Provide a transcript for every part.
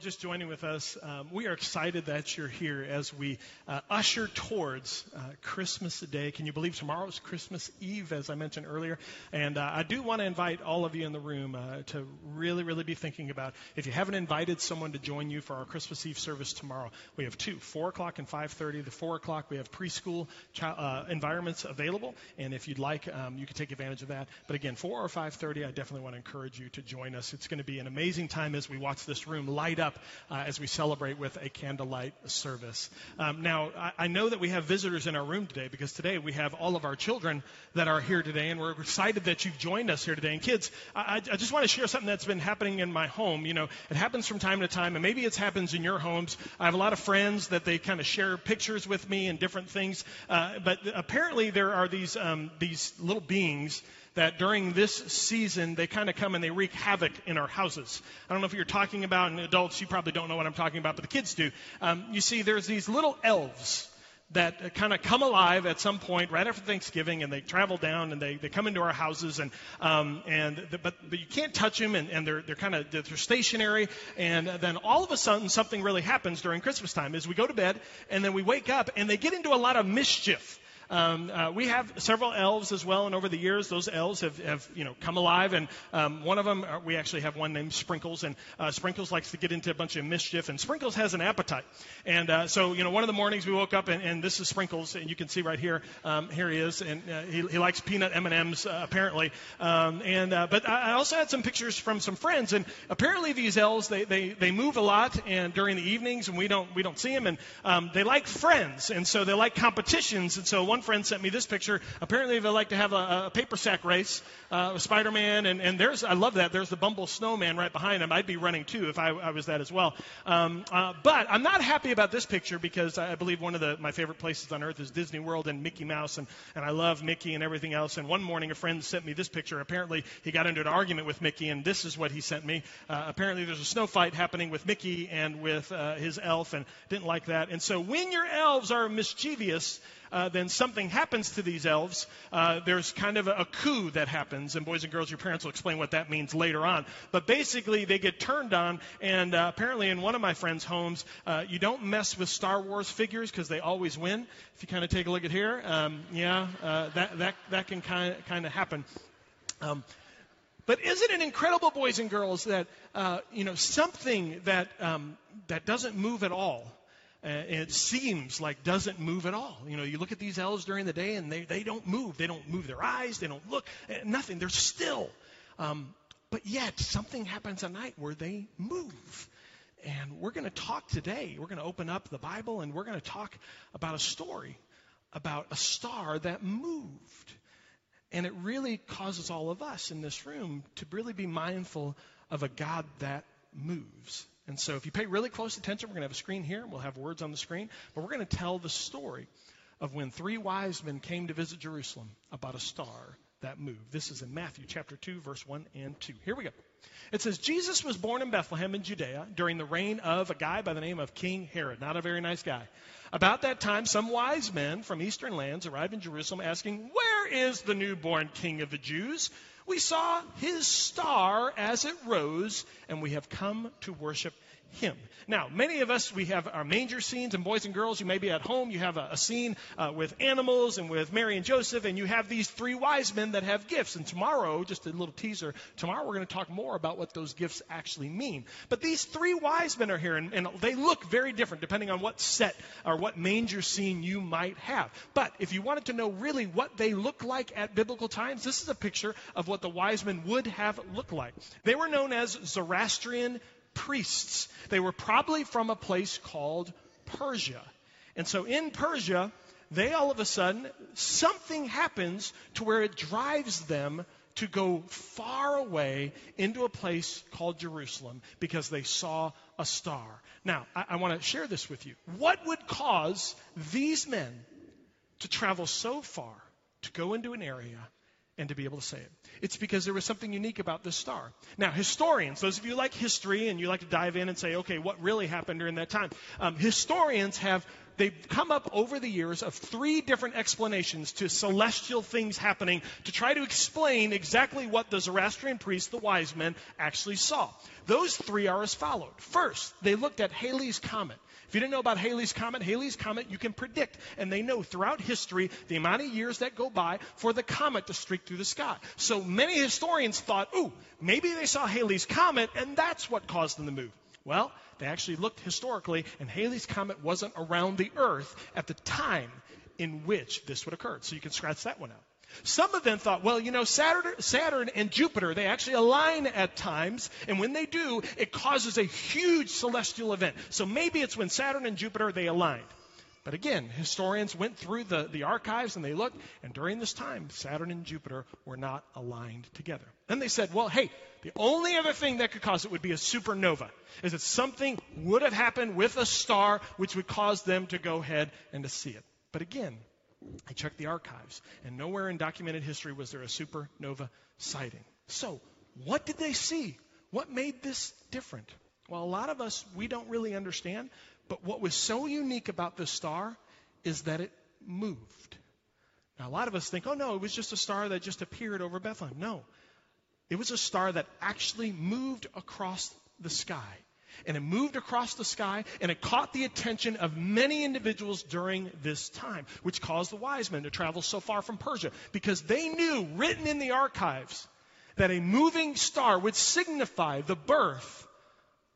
Just joining with us, um, we are excited that you're here as we uh, usher towards uh, Christmas Day. Can you believe tomorrow's Christmas Eve, as I mentioned earlier? And uh, I do want to invite all of you in the room uh, to really, really be thinking about if you haven't invited someone to join you for our Christmas Eve service tomorrow. We have two, four o'clock and five thirty. The four o'clock we have preschool child, uh, environments available, and if you'd like, um, you can take advantage of that. But again, four or five thirty, I definitely want to encourage you to join us. It's going to be an amazing time as we watch this room light light up uh, as we celebrate with a candlelight service. Um, now, I, I, know that we have visitors in our room today because today we have all of our children that are here today, and we're excited that you've joined us here today. And kids, I, I just want to share something that's been happening in my home. You know, it happens from time to time, and maybe it happens in your homes. I have a lot of friends that they kind of share pictures with me and different things, uh, but apparently there are these um, these little beings that during this season, they kind of come and they wreak havoc in our houses. I don't know if you're talking about, and adults, you probably don't know what I'm talking about, but the kids do. Um, you see, there's these little elves that kind of come alive at some point right after Thanksgiving, and they travel down and they, they come into our houses, and um, and the, but but you can't touch them, and, and they're they're kind of they're stationary, and then all of a sudden something really happens during Christmas time. Is we go to bed, and then we wake up, and they get into a lot of mischief. Um, uh, we have several elves as well, and over the years, those elves have, have you know come alive. And um, one of them, uh, we actually have one named Sprinkles, and uh, Sprinkles likes to get into a bunch of mischief, and Sprinkles has an appetite. And uh, so, you know, one of the mornings we woke up, and, and this is Sprinkles, and you can see right here, um, here he is, and uh, he, he likes peanut M&Ms uh, apparently. Um, and but I also had some pictures from some friends, and apparently these elves they they, they move a lot, and during the evenings, and we don't we don't see them, and um, they like friends, and so they like competitions, and so one one friend sent me this picture. Apparently, they like to have a, a paper sack race uh, with Spider Man, and, and there's, I love that. There's the Bumble Snowman right behind him. I'd be running too if I, I was that as well. Um, uh, but I'm not happy about this picture because I believe one of the, my favorite places on earth is Disney World and Mickey Mouse, and, and I love Mickey and everything else. And one morning, a friend sent me this picture. Apparently, he got into an argument with Mickey, and this is what he sent me. Uh, apparently, there's a snow fight happening with Mickey and with uh, his elf, and didn't like that. And so, when your elves are mischievous, uh, then something happens to these elves. Uh, there's kind of a, a, coup that happens, and boys and girls, your parents will explain what that means later on. But basically, they get turned on, and uh, apparently, in one of my friends' homes, uh, you don't mess with Star Wars figures because they always win. If you kind of take a look at here, um, yeah, uh, that that that can kind kind of happen. Um, but isn't it incredible, boys and girls, that you know something that um, that doesn't move at all uh, it seems like doesn't move at all. You know, you look at these elves during the day and they, they don't move. They don't move their eyes. They don't look. Uh, nothing. They're still. Um, but yet, something happens at night where they move. And we're going to talk today. We're going to open up the Bible and we're going to talk about a story about a star that moved. And it really causes all of us in this room to really be mindful of a God that moves. And so if you pay really close attention, we're going to have a screen here. and We'll have words on the screen. But we're going to tell the story of when three wise men came to visit Jerusalem about a star that moved. This is in Matthew chapter 2, verse 1 and 2. Here we go. It says, Jesus was born in Bethlehem in Judea during the reign of a guy by the name of King Herod. Not a very nice guy. About that time, some wise men from eastern lands arrived in Jerusalem asking, Where is the newborn king of the Jews? We saw his star as it rose, and we have come to worship him. Now, many of us, we have our manger scenes, and boys and girls, you may be at home, you have a, a scene uh, with animals and with Mary and Joseph, and you have these three wise men that have gifts. And tomorrow, just a little teaser, tomorrow we're going to talk more about what those gifts actually mean. But these three wise men are here, and, and they look very different depending on what set or what manger scene you might have. But if you wanted to know really what they look like at biblical times, this is a picture of what the wise men would have looked like. They were known as Zoroastrian priests. They were probably from a place called Persia. And so in Persia, they all of a sudden, something happens to where it drives them to go far away into a place called Jerusalem because they saw a star. Now, I, I want to share this with you. What would cause these men to travel so far to go into an area and to be able to say it. It's because there was something unique about this star. Now, historians, those of you like history and you like to dive in and say, okay, what really happened during that time? Um, historians have they've come up over the years of three different explanations to celestial things happening to try to explain exactly what the Zoroastrian priests, the wise men, actually saw. Those three are as followed. First, they looked at Halley's Comet. If you didn't know about Halley's Comet, Halley's Comet you can predict, and they know throughout history the amount of years that go by for the comet to streak through the sky. So many historians thought, ooh, maybe they saw Halley's Comet, and that's what caused them to move. Well, they actually looked historically, and Halley's Comet wasn't around the Earth at the time in which this would occur. So you can scratch that one out. Some of them thought, well, you know, Saturn, Saturn and Jupiter, they actually align at times, and when they do, it causes a huge celestial event. So maybe it's when Saturn and Jupiter, they aligned. But again, historians went through the, the archives and they looked, and during this time, Saturn and Jupiter were not aligned together. Then they said, well, hey, the only other thing that could cause it would be a supernova. Is that something would have happened with a star which would cause them to go ahead and to see it. But again, I checked the archives, and nowhere in documented history was there a supernova sighting. So, what did they see? What made this different? Well, a lot of us, we don't really understand, but what was so unique about this star is that it moved. Now, a lot of us think, oh no, it was just a star that just appeared over Bethlehem. No, it was a star that actually moved across the sky and it moved across the sky and it caught the attention of many individuals during this time, which caused the wise men to travel so far from Persia because they knew, written in the archives, that a moving star would signify the birth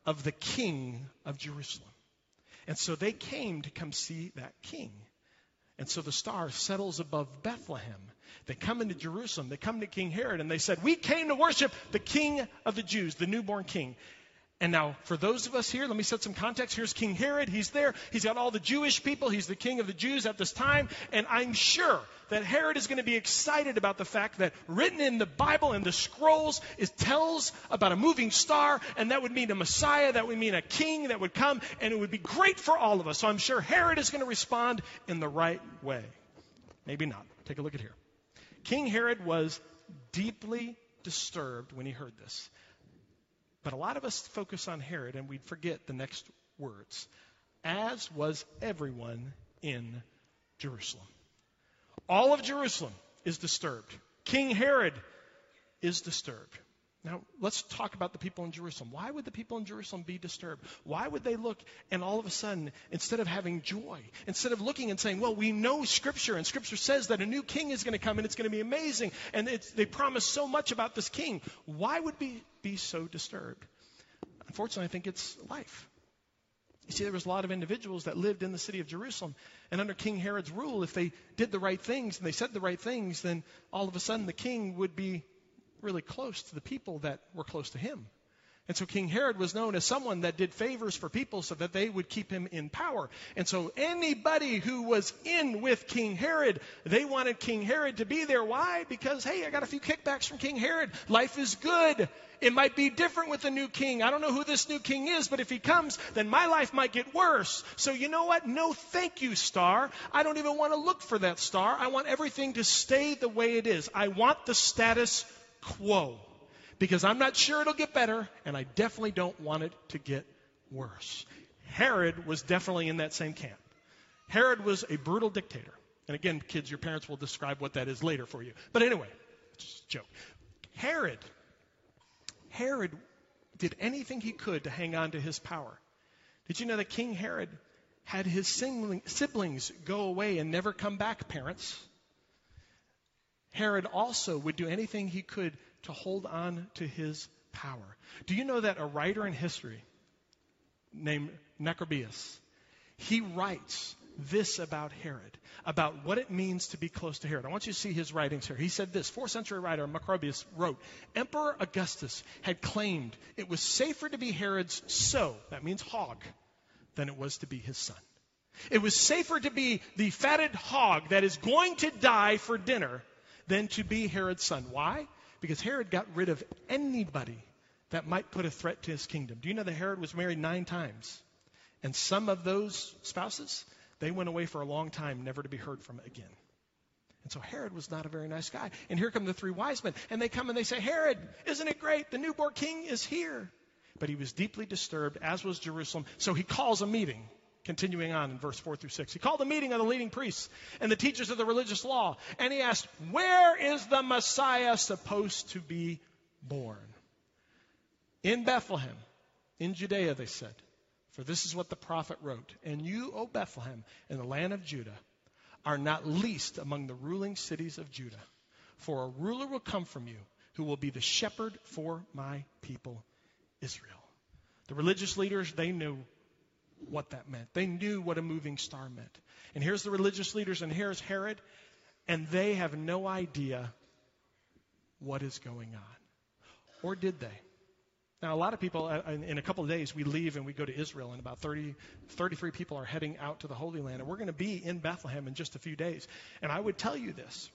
of the king of Jerusalem. And so they came to come see that king. And so the star settles above Bethlehem. They come into Jerusalem. They come to King Herod and they said, We came to worship the king of the Jews, the newborn king. And now, for those of us here, let me set some context. Here's King Herod. He's there. He's got all the Jewish people. He's the king of the Jews at this time. And I'm sure that Herod is going to be excited about the fact that written in the Bible and the scrolls, it tells about a moving star, and that would mean a Messiah, that would mean a king that would come, and it would be great for all of us. So I'm sure Herod is going to respond in the right way. Maybe not. Take a look at here. King Herod was deeply disturbed when he heard this. But a lot of us focus on Herod and we forget the next words. As was everyone in Jerusalem. All of Jerusalem is disturbed. King Herod is disturbed. Now, let's talk about the people in Jerusalem. Why would the people in Jerusalem be disturbed? Why would they look and all of a sudden, instead of having joy, instead of looking and saying, well, we know Scripture, and Scripture says that a new king is going to come and it's going to be amazing, and they promise so much about this king, why would we be so disturbed? Unfortunately, I think it's life. You see, there was a lot of individuals that lived in the city of Jerusalem. And under King Herod's rule, if they did the right things and they said the right things, then all of a sudden the king would be really close to the people that were close to him. And so King Herod was known as someone that did favors for people so that they would keep him in power. And so anybody who was in with King Herod, they wanted King Herod to be there. Why? Because, hey, I got a few kickbacks from King Herod. Life is good. It might be different with the new king. I don't know who this new king is, but if he comes, then my life might get worse. So you know what? No thank you, star. I don't even want to look for that star. I want everything to stay the way it is. I want the status quo because I'm not sure it'll get better, and I definitely don't want it to get worse. Herod was definitely in that same camp. Herod was a brutal dictator. And again, kids, your parents will describe what that is later for you. But anyway, just a joke. Herod, Herod did anything he could to hang on to his power. Did you know that King Herod had his siblings go away and never come back, parents? Herod also would do anything he could to hold on to his power. Do you know that a writer in history named Macrobius, he writes this about Herod, about what it means to be close to Herod. I want you to see his writings here. He said this, fourth century writer Macrobius wrote, Emperor Augustus had claimed it was safer to be Herod's so, that means hog, than it was to be his son. It was safer to be the fatted hog that is going to die for dinner than to be Herod's son. Why? Because Herod got rid of anybody that might put a threat to his kingdom. Do you know that Herod was married nine times? And some of those spouses, they went away for a long time, never to be heard from again. And so Herod was not a very nice guy. And here come the three wise men. And they come and they say, Herod, isn't it great? The newborn king is here. But he was deeply disturbed, as was Jerusalem. So he calls a meeting. Continuing on in verse 4 through 6. He called a meeting of the leading priests and the teachers of the religious law. And he asked, Where is the Messiah supposed to be born? In Bethlehem, in Judea, they said. For this is what the prophet wrote. And you, O Bethlehem, in the land of Judah, are not least among the ruling cities of Judah. For a ruler will come from you who will be the shepherd for my people Israel. The religious leaders, they knew what that meant. They knew what a moving star meant. And here's the religious leaders, and here's Herod, and they have no idea what is going on. Or did they? Now, a lot of people, uh, in a couple of days, we leave and we go to Israel, and about 30, 33 people are heading out to the Holy Land. And we're going to be in Bethlehem in just a few days. And I would tell you this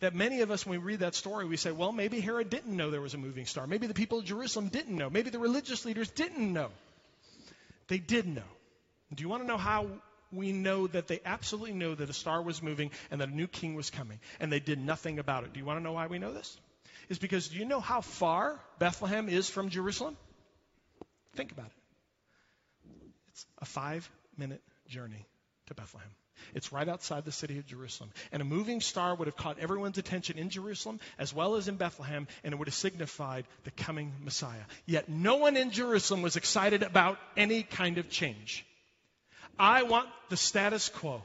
that many of us, when we read that story, we say, well, maybe Herod didn't know there was a moving star. Maybe the people of Jerusalem didn't know. Maybe the religious leaders didn't know. They did know. Do you want to know how we know that they absolutely know that a star was moving and that a new king was coming? And they did nothing about it. Do you want to know why we know this? is because do you know how far Bethlehem is from Jerusalem? Think about it. It's a five minute journey to Bethlehem. It's right outside the city of Jerusalem. And a moving star would have caught everyone's attention in Jerusalem as well as in Bethlehem, and it would have signified the coming Messiah. Yet no one in Jerusalem was excited about any kind of change. I want the status quo.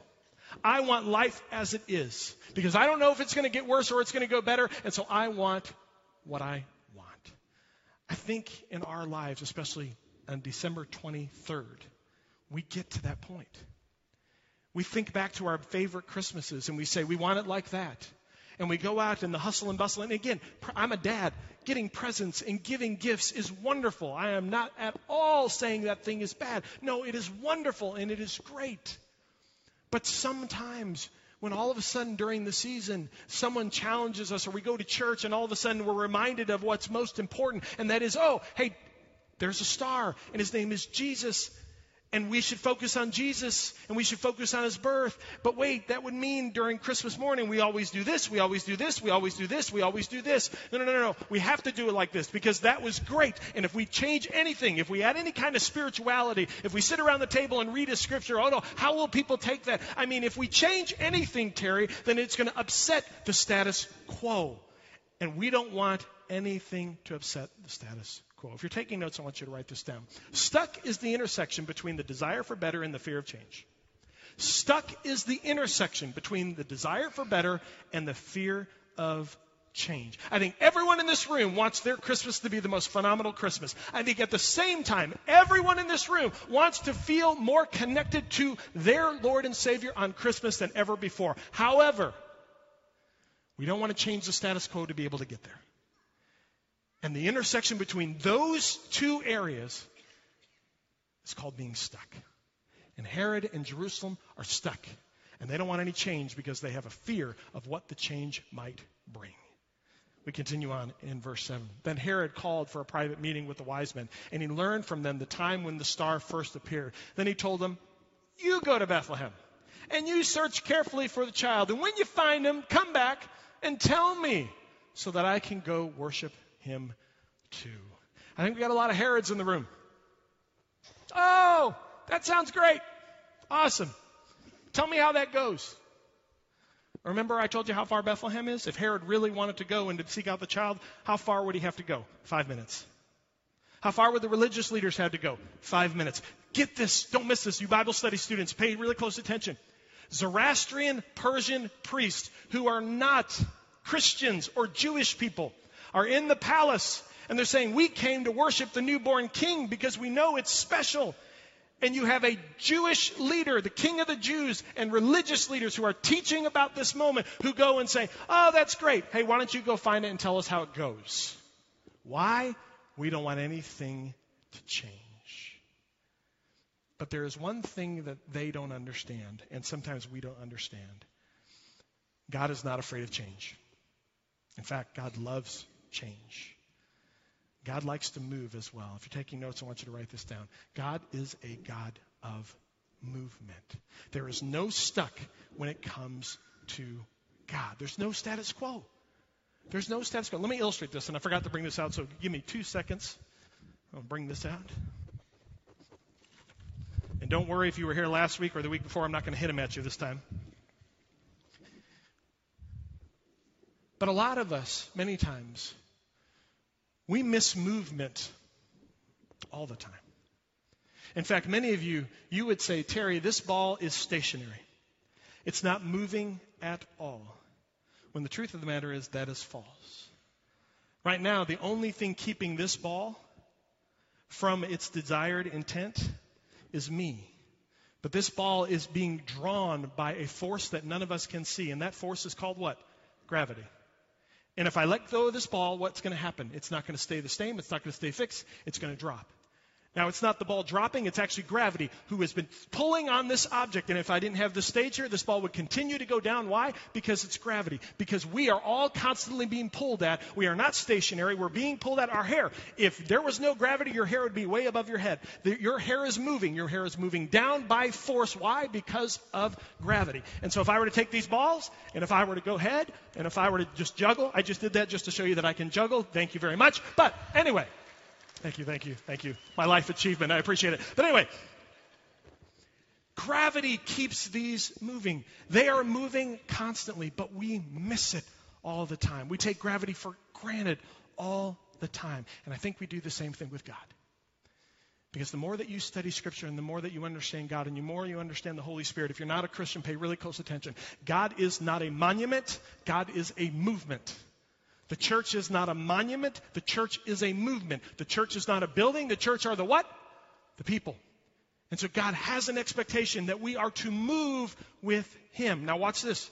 I want life as it is because I don't know if it's going to get worse or it's going to go better. And so I want what I want. I think in our lives, especially on December 23rd, we get to that point. We think back to our favorite Christmases and we say, we want it like that. And we go out in the hustle and bustle. And again, I'm a dad. Getting presents and giving gifts is wonderful. I am not at all saying that thing is bad. No, it is wonderful and it is great. But sometimes when all of a sudden during the season someone challenges us or we go to church and all of a sudden we're reminded of what's most important and that is, oh, hey, there's a star and his name is Jesus and we should focus on Jesus and we should focus on his birth. But wait, that would mean during Christmas morning we always do this, we always do this, we always do this, we always do this. No, no, no, no. We have to do it like this because that was great. And if we change anything, if we add any kind of spirituality, if we sit around the table and read a scripture, oh no, how will people take that? I mean, if we change anything, Terry, then it's going to upset the status quo. And we don't want anything to upset the status if you're taking notes, I want you to write this down. Stuck is the intersection between the desire for better and the fear of change. Stuck is the intersection between the desire for better and the fear of change. I think everyone in this room wants their Christmas to be the most phenomenal Christmas. I think at the same time, everyone in this room wants to feel more connected to their Lord and Savior on Christmas than ever before. However, we don't want to change the status quo to be able to get there. And the intersection between those two areas is called being stuck. And Herod and Jerusalem are stuck. And they don't want any change because they have a fear of what the change might bring. We continue on in verse 7. Then Herod called for a private meeting with the wise men, and he learned from them the time when the star first appeared. Then he told them, You go to Bethlehem, and you search carefully for the child. And when you find him, come back and tell me, so that I can go worship him too. I think we got a lot of Herods in the room. Oh, that sounds great. Awesome. Tell me how that goes. Remember, I told you how far Bethlehem is? If Herod really wanted to go and to seek out the child, how far would he have to go? Five minutes. How far would the religious leaders have to go? Five minutes. Get this. Don't miss this. You Bible study students, pay really close attention. Zoroastrian Persian priests who are not Christians or Jewish people are in the palace and they're saying, We came to worship the newborn king because we know it's special. And you have a Jewish leader, the king of the Jews, and religious leaders who are teaching about this moment who go and say, Oh, that's great. Hey, why don't you go find it and tell us how it goes? Why? We don't want anything to change. But there is one thing that they don't understand, and sometimes we don't understand. God is not afraid of change. In fact, God loves change. God likes to move as well. If you're taking notes, I want you to write this down. God is a God of movement. There is no stuck when it comes to God. There's no status quo. There's no status quo. Let me illustrate this, and I forgot to bring this out, so give me two seconds. I'll bring this out. And don't worry if you were here last week or the week before, I'm not going to hit them at you this time. But a lot of us, many times, we miss movement all the time. In fact, many of you, you would say, Terry, this ball is stationary. It's not moving at all. When the truth of the matter is, that is false. Right now, the only thing keeping this ball from its desired intent is me. But this ball is being drawn by a force that none of us can see, and that force is called what? Gravity. And if I let go of this ball, what's going to happen? It's not going to stay the same. It's not going to stay fixed. It's going to drop. Now, it's not the ball dropping, it's actually gravity who has been pulling on this object. And if I didn't have the stage here, this ball would continue to go down. Why? Because it's gravity. Because we are all constantly being pulled at. We are not stationary, we're being pulled at our hair. If there was no gravity, your hair would be way above your head. The, your hair is moving. Your hair is moving down by force. Why? Because of gravity. And so if I were to take these balls, and if I were to go ahead, and if I were to just juggle, I just did that just to show you that I can juggle. Thank you very much. But anyway. Thank you, thank you, thank you. My life achievement, I appreciate it. But anyway, gravity keeps these moving. They are moving constantly, but we miss it all the time. We take gravity for granted all the time. And I think we do the same thing with God. Because the more that you study Scripture and the more that you understand God and the more you understand the Holy Spirit, if you're not a Christian, pay really close attention. God is not a monument, God is a movement. The church is not a monument. The church is a movement. The church is not a building. The church are the what? The people. And so God has an expectation that we are to move with Him. Now, watch this.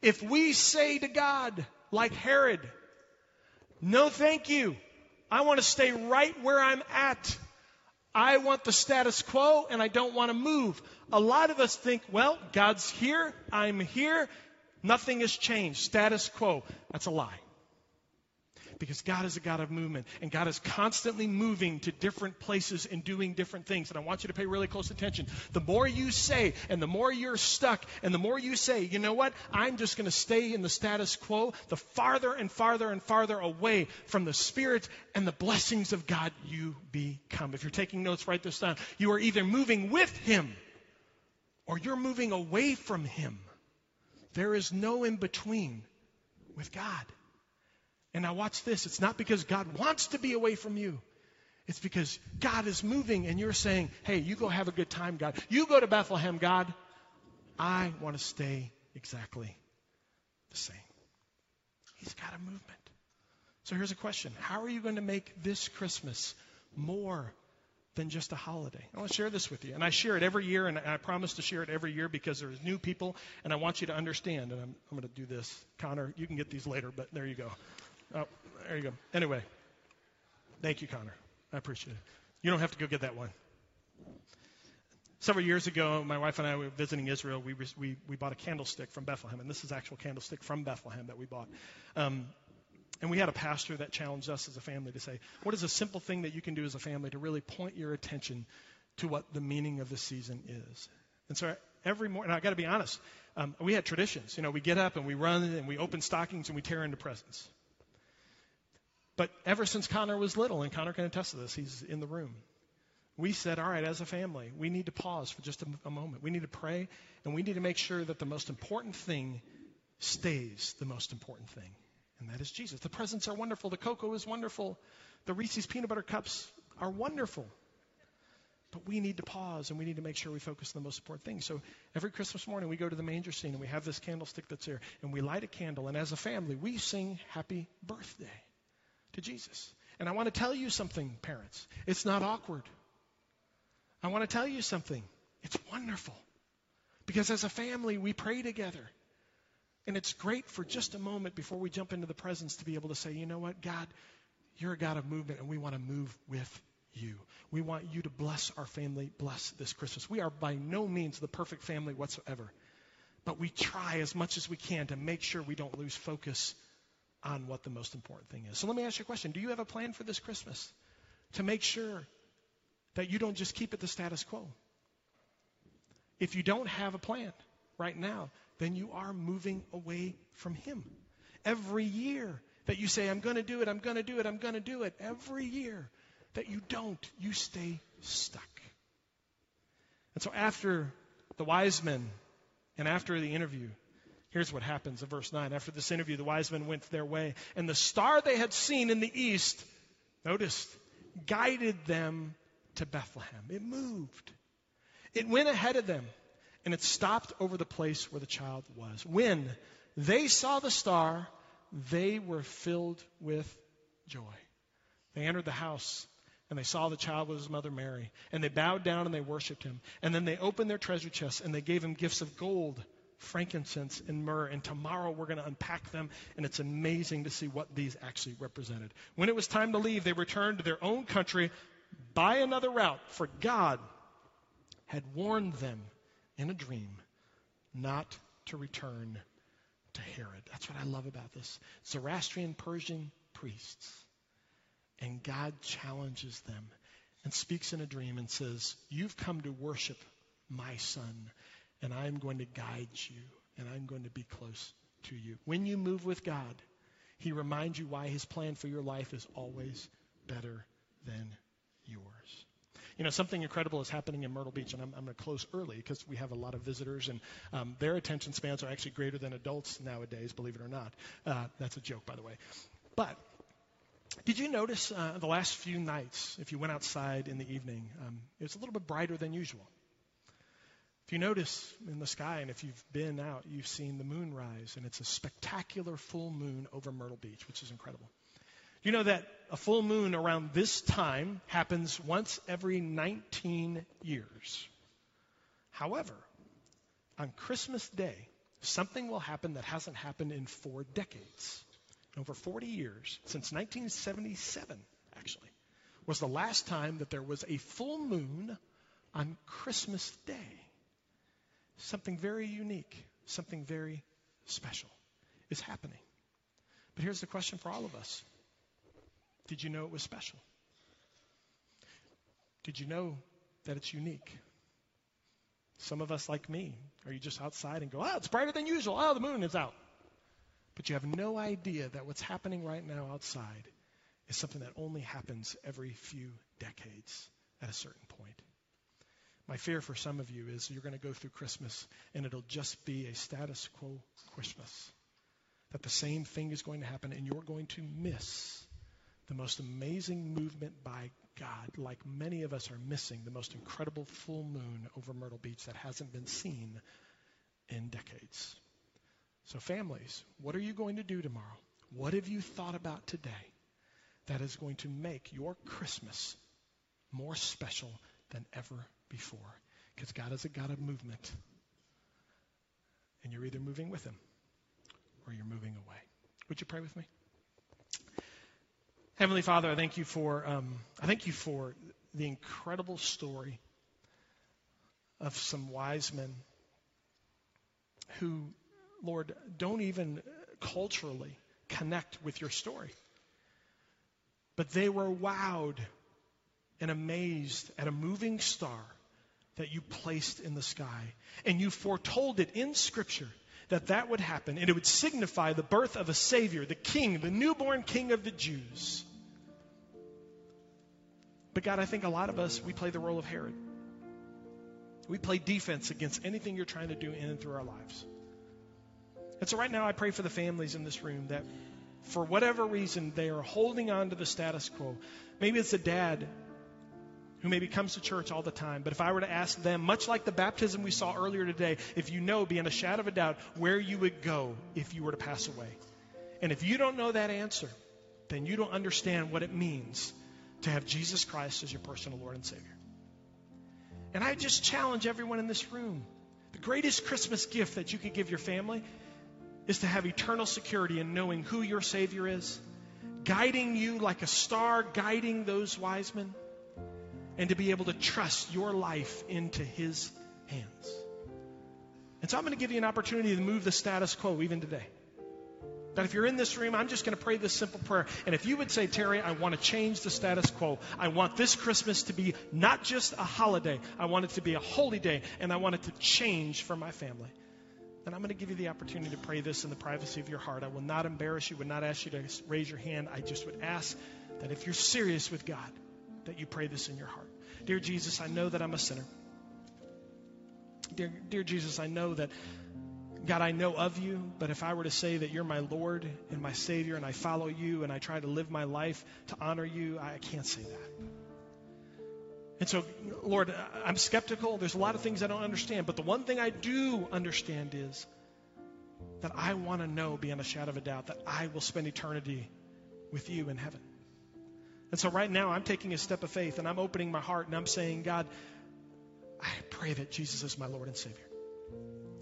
If we say to God, like Herod, no thank you, I want to stay right where I'm at. I want the status quo and I don't want to move. A lot of us think, well, God's here, I'm here, nothing has changed, status quo. That's a lie because God is a God of movement and God is constantly moving to different places and doing different things. And I want you to pay really close attention. The more you say and the more you're stuck and the more you say, you know what, I'm just going to stay in the status quo, the farther and farther and farther away from the Spirit and the blessings of God you become. If you're taking notes, write this down. You are either moving with Him or you're moving away from Him. There is no in between with God. And now watch this. It's not because God wants to be away from you. It's because God is moving and you're saying, hey, you go have a good time, God. You go to Bethlehem, God. I want to stay exactly the same. He's got a movement. So here's a question How are you going to make this Christmas more than just a holiday? I want to share this with you. And I share it every year, and I promise to share it every year because there's new people, and I want you to understand. And I'm, I'm going to do this. Connor, you can get these later, but there you go. Oh, there you go. Anyway, thank you, Connor. I appreciate it. You don't have to go get that one. Several years ago, my wife and I were visiting Israel. We, we, we bought a candlestick from Bethlehem, and this is actual candlestick from Bethlehem that we bought. Um, and we had a pastor that challenged us as a family to say, what is a simple thing that you can do as a family to really point your attention to what the meaning of the season is? And so every morning, I got to be honest, um, we had traditions. You know, we get up and we run and we open stockings and we tear into presents. But ever since Connor was little, and Connor can attest to this, he's in the room. We said, all right, as a family, we need to pause for just a, a moment. We need to pray, and we need to make sure that the most important thing stays the most important thing, and that is Jesus. The presents are wonderful. The cocoa is wonderful. The Reese's peanut butter cups are wonderful. But we need to pause and we need to make sure we focus on the most important thing. So every Christmas morning, we go to the manger scene and we have this candlestick that's here, and we light a candle, and as a family, we sing Happy Birthday to Jesus. And I want to tell you something, parents. It's not awkward. I want to tell you something. It's wonderful. Because as a family, we pray together. And it's great for just a moment before we jump into the presents to be able to say, you know what, God, you're a God of movement, and we want to move with you. We want you to bless our family, bless this Christmas. We are by no means the perfect family whatsoever, but we try as much as we can to make sure we don't lose focus on what the most important thing is. So let me ask you a question. Do you have a plan for this Christmas to make sure that you don't just keep it the status quo? If you don't have a plan right now, then you are moving away from Him. Every year that you say, I'm going to do it, I'm going to do it, I'm going to do it, every year that you don't, you stay stuck. And so after the wise men and after the interview, here's what happens in verse 9. After this interview, the wise men went their way, and the star they had seen in the east, noticed, guided them to Bethlehem. It moved. It went ahead of them, and it stopped over the place where the child was. When they saw the star, they were filled with joy. They entered the house and they saw the child with his mother Mary, and they bowed down and they worshiped him. And then they opened their treasure chests and they gave him gifts of gold, frankincense, and myrrh. And tomorrow we're going to unpack them, and it's amazing to see what these actually represented. When it was time to leave, they returned to their own country by another route, for God had warned them in a dream not to return to Herod. That's what I love about this. Zoroastrian Persian priests and God challenges them and speaks in a dream and says, You've come to worship my son, and I'm going to guide you, and I'm going to be close to you. When you move with God, he reminds you why his plan for your life is always better than yours. You know, something incredible is happening in Myrtle Beach, and I'm, I'm going to close early because we have a lot of visitors, and um, their attention spans are actually greater than adults nowadays, believe it or not. Uh, that's a joke, by the way. But did you notice uh, the last few nights, if you went outside in the evening, um, it was a little bit brighter than usual? If you notice in the sky, and if you've been out, you've seen the moon rise, and it's a spectacular full moon over Myrtle Beach, which is incredible. You know that a full moon around this time happens once every 19 years. However, on Christmas Day, something will happen that hasn't happened in four decades over 40 years, since 1977, actually, was the last time that there was a full moon on Christmas Day. Something very unique, something very special is happening. But here's the question for all of us Did you know it was special? Did you know that it's unique? Some of us, like me, are you just outside and go, oh, it's brighter than usual. Oh, the moon is out. But you have no idea that what's happening right now outside is something that only happens every few decades at a certain point. My fear for some of you is you're going to go through Christmas and it'll just be a status quo Christmas. That the same thing is going to happen and you're going to miss the most amazing movement by God, like many of us are missing the most incredible full moon over Myrtle Beach that hasn't been seen in decades. So, families, what are you going to do tomorrow? What have you thought about today that is going to make your Christmas more special than ever before? Because God is a God of movement. And you're either moving with Him or you're moving away. Would you pray with me? Heavenly Father, I thank you for um, I thank you for the incredible story of some wise men who Lord, don't even culturally connect with your story. But they were wowed and amazed at a moving star that you placed in the sky. And you foretold it in Scripture that that would happen, and it would signify the birth of a Savior, the King, the newborn King of the Jews. But God, I think a lot of us, we play the role of Herod. We play defense against anything you're trying to do in and through our lives. And so, right now, I pray for the families in this room that, for whatever reason, they are holding on to the status quo. Maybe it's a dad who maybe comes to church all the time, but if I were to ask them, much like the baptism we saw earlier today, if you know beyond a shadow of a doubt where you would go if you were to pass away. And if you don't know that answer, then you don't understand what it means to have Jesus Christ as your personal Lord and Savior. And I just challenge everyone in this room the greatest Christmas gift that you could give your family is to have eternal security in knowing who your Savior is, guiding you like a star guiding those wise men, and to be able to trust your life into His hands. And so I'm going to give you an opportunity to move the status quo even today. That if you're in this room, I'm just going to pray this simple prayer. And if you would say, Terry, I want to change the status quo. I want this Christmas to be not just a holiday. I want it to be a holy day. And I want it to change for my family then I'm going to give you the opportunity to pray this in the privacy of your heart. I will not embarrass you, would not ask you to raise your hand. I just would ask that if you're serious with God, that you pray this in your heart. Dear Jesus, I know that I'm a sinner. Dear, dear Jesus, I know that, God, I know of you, but if I were to say that you're my Lord and my Savior and I follow you and I try to live my life to honor you, I can't say that. And so, Lord, I'm skeptical. There's a lot of things I don't understand. But the one thing I do understand is that I want to know beyond a shadow of a doubt that I will spend eternity with you in heaven. And so, right now, I'm taking a step of faith and I'm opening my heart and I'm saying, God, I pray that Jesus is my Lord and Savior.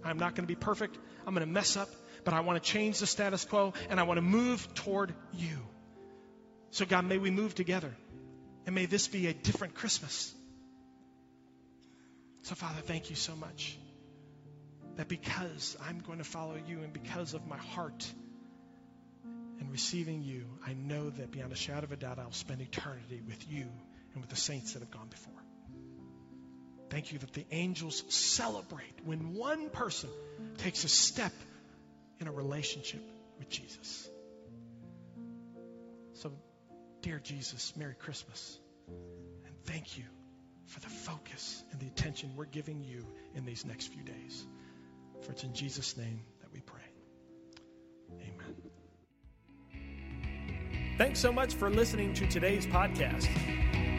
I'm not going to be perfect. I'm going to mess up, but I want to change the status quo and I want to move toward you. So, God, may we move together. And may this be a different Christmas. So, Father, thank you so much that because I'm going to follow you and because of my heart and receiving you, I know that beyond a shadow of a doubt, I'll spend eternity with you and with the saints that have gone before. Thank you that the angels celebrate when one person takes a step in a relationship with Jesus. So, Dear Jesus, Merry Christmas. And thank you for the focus and the attention we're giving you in these next few days. For it's in Jesus' name that we pray. Amen. Thanks so much for listening to today's podcast.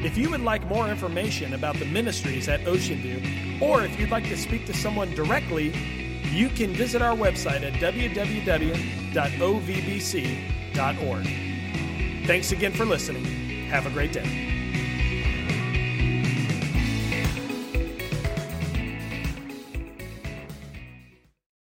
If you would like more information about the ministries at Ocean View, or if you'd like to speak to someone directly, you can visit our website at www.ovbc.org. Thanks again for listening. Have a great day.